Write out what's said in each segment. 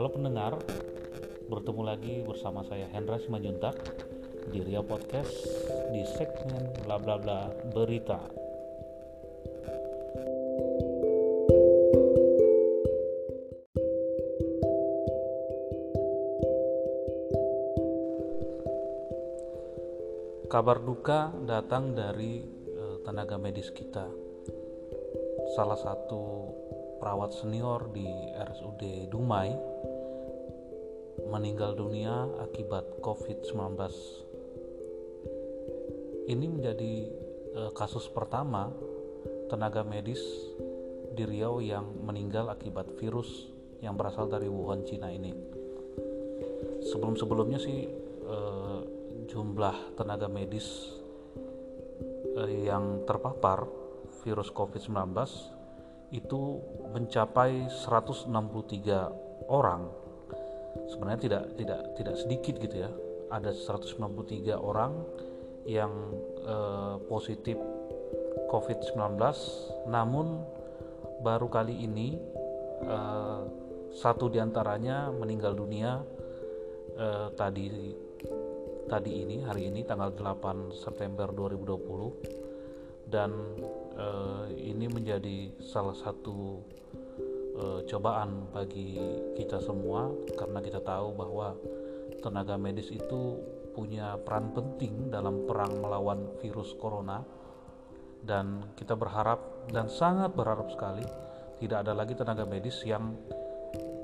Halo pendengar, bertemu lagi bersama saya Hendra Simanjuntak di Ria Podcast di segmen bla bla bla berita. Kabar duka datang dari eh, tenaga medis kita. Salah satu perawat senior di RSUD Dumai meninggal dunia akibat COVID-19. Ini menjadi eh, kasus pertama tenaga medis di Riau yang meninggal akibat virus yang berasal dari Wuhan, Cina ini. Sebelum-sebelumnya sih eh, jumlah tenaga medis eh, yang terpapar virus COVID-19 itu mencapai 163 orang. Sebenarnya tidak tidak tidak sedikit gitu ya. Ada 193 orang yang eh, positif COVID-19 namun baru kali ini eh, satu di antaranya meninggal dunia eh, tadi tadi ini hari ini tanggal 8 September 2020 dan uh, ini menjadi salah satu uh, cobaan bagi kita semua karena kita tahu bahwa tenaga medis itu punya peran penting dalam perang melawan virus corona dan kita berharap dan sangat berharap sekali tidak ada lagi tenaga medis yang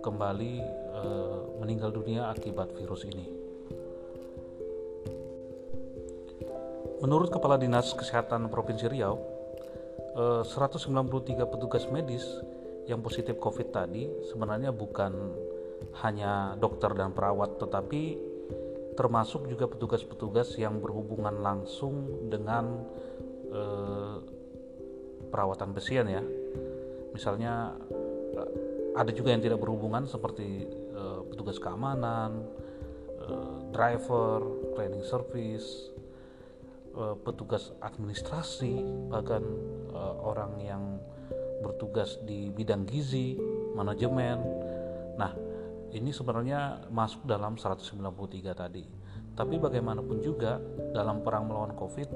kembali uh, meninggal dunia akibat virus ini. Menurut Kepala Dinas Kesehatan Provinsi Riau, 193 eh, petugas medis yang positif COVID tadi sebenarnya bukan hanya dokter dan perawat, tetapi termasuk juga petugas-petugas yang berhubungan langsung dengan eh, perawatan pasien ya. Misalnya eh, ada juga yang tidak berhubungan seperti eh, petugas keamanan, eh, driver, cleaning service, uh, petugas administrasi bahkan uh, orang yang bertugas di bidang gizi manajemen nah ini sebenarnya masuk dalam 193 tadi tapi bagaimanapun juga dalam perang melawan covid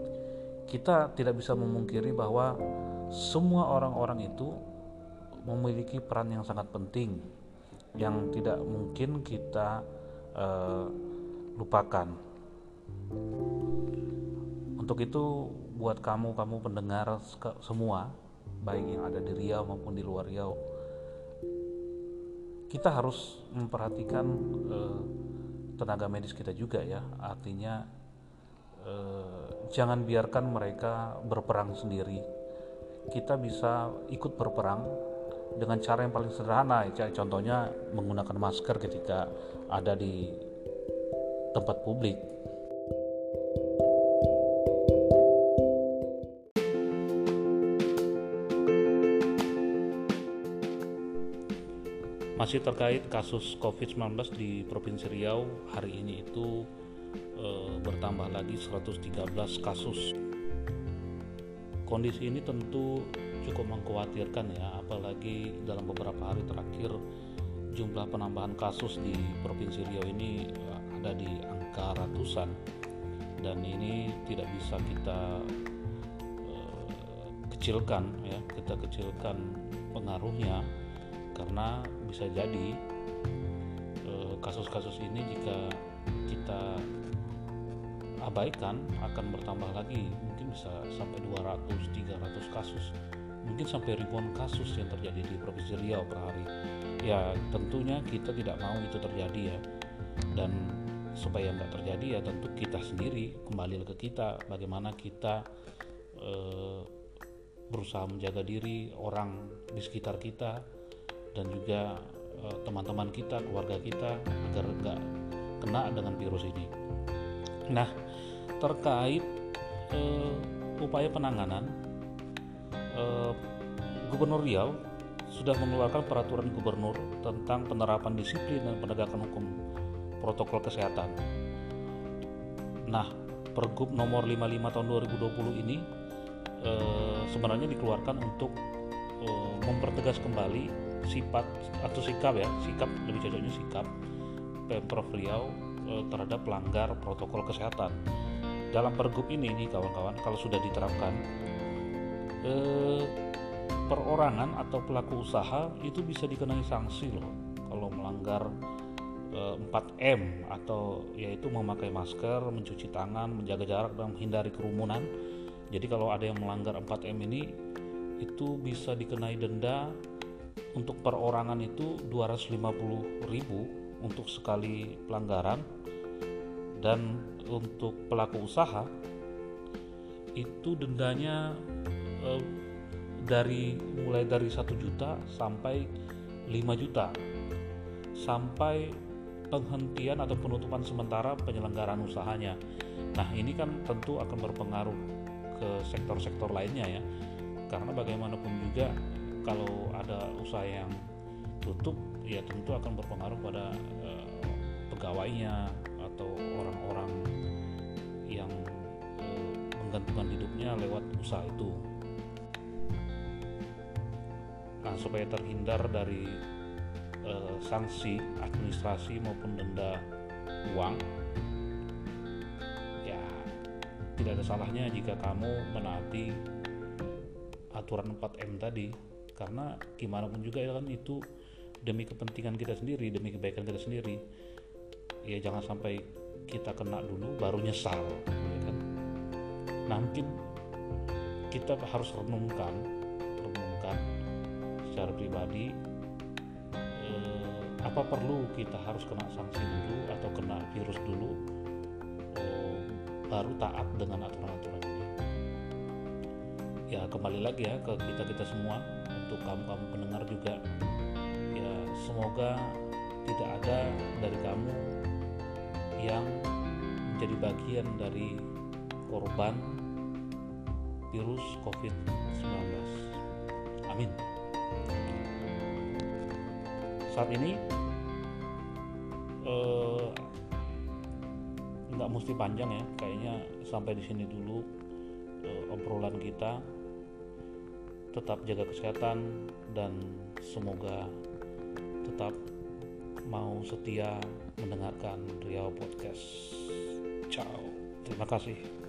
kita tidak bisa memungkiri bahwa semua orang-orang itu memiliki peran yang sangat penting yang tidak mungkin kita uh, lupakan. Untuk itu buat kamu kamu pendengar semua baik yang ada di Riau maupun di luar Riau. Kita harus memperhatikan eh, tenaga medis kita juga ya. Artinya eh, jangan biarkan mereka berperang sendiri. Kita bisa ikut berperang dengan cara yang paling sederhana. Contohnya menggunakan masker ketika ada di tempat publik Masih terkait kasus COVID-19 di Provinsi Riau, hari ini itu e, bertambah lagi 113 kasus. Kondisi ini tentu cukup mengkhawatirkan ya, apalagi dalam beberapa hari terakhir jumlah penambahan kasus di Provinsi Riau ini eh, ada di angka ratusan dan ini tidak bisa kita e, kecilkan ya, kita kecilkan pengaruhnya karena bisa jadi eh, kasus-kasus ini jika kita abaikan akan bertambah lagi. Mungkin bisa sampai 200 300 kasus. Mungkin sampai ribuan kasus yang terjadi di Provinsi Riau per hari. Ya tentunya kita tidak mau itu terjadi ya. Dan supaya nggak terjadi ya tentu kita sendiri kembali ke kita. Bagaimana kita e, berusaha menjaga diri orang di sekitar kita dan juga uh, teman-teman kita, keluarga kita agar nggak kena dengan virus ini. Nah, terkait uh, upaya penanganan, uh, Gubernur Riau sudah mengeluarkan peraturan gubernur tentang penerapan disiplin dan penegakan hukum protokol kesehatan. Nah, Pergub nomor 55 tahun 2020 ini e, sebenarnya dikeluarkan untuk e, mempertegas kembali sifat atau sikap ya sikap lebih cocoknya sikap pemprov Riau eh, terhadap pelanggar protokol kesehatan dalam pergub ini nih kawan-kawan kalau sudah diterapkan eh, perorangan atau pelaku usaha itu bisa dikenai sanksi loh kalau melanggar 4M eh, atau yaitu memakai masker, mencuci tangan, menjaga jarak dan menghindari kerumunan. Jadi kalau ada yang melanggar 4M ini itu bisa dikenai denda untuk perorangan itu 250.000 untuk sekali pelanggaran dan untuk pelaku usaha itu dendanya eh, dari mulai dari 1 juta sampai 5 juta sampai penghentian atau penutupan sementara penyelenggaraan usahanya. Nah, ini kan tentu akan berpengaruh ke sektor-sektor lainnya ya. Karena bagaimanapun juga kalau ada usaha yang tutup ya tentu akan berpengaruh pada uh, pegawainya atau orang-orang yang uh, menggantungkan hidupnya lewat usaha itu. Nah, supaya terhindar dari eh, sanksi administrasi maupun denda uang ya tidak ada salahnya jika kamu menaati aturan 4M tadi karena gimana pun juga ya kan itu demi kepentingan kita sendiri demi kebaikan kita sendiri. Ya jangan sampai kita kena dulu baru nyesal ya kan? Nah mungkin kita harus renungkan renungkan secara pribadi apa perlu kita harus kena sanksi dulu atau kena virus dulu oh, baru taat dengan aturan-aturan ini. Ya kembali lagi ya ke kita kita semua untuk kamu kamu pendengar juga. Ya semoga tidak ada dari kamu yang menjadi bagian dari korban virus COVID-19. Amin. Saat ini eh, nggak mesti panjang ya kayaknya sampai di sini dulu uh, obrolan kita tetap jaga kesehatan dan semoga tetap mau setia mendengarkan Riau Podcast. Ciao. Terima kasih.